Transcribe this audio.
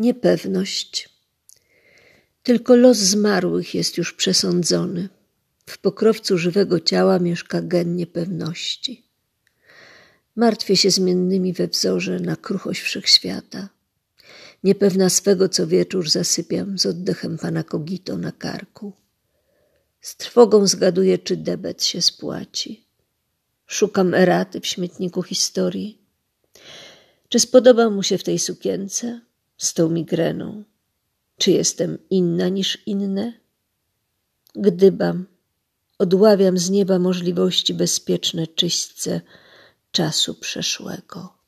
Niepewność. Tylko los zmarłych jest już przesądzony. W pokrowcu żywego ciała mieszka gen niepewności. Martwię się zmiennymi we wzorze na kruchość wszechświata. Niepewna swego co wieczór zasypiam z oddechem pana Kogito na karku. Z trwogą zgaduję, czy debet się spłaci. Szukam eraty w śmietniku historii. Czy spodoba mu się w tej sukience z tą migreną? Czy jestem inna niż inne? Gdybam, odławiam z nieba możliwości bezpieczne czyśćce czasu przeszłego.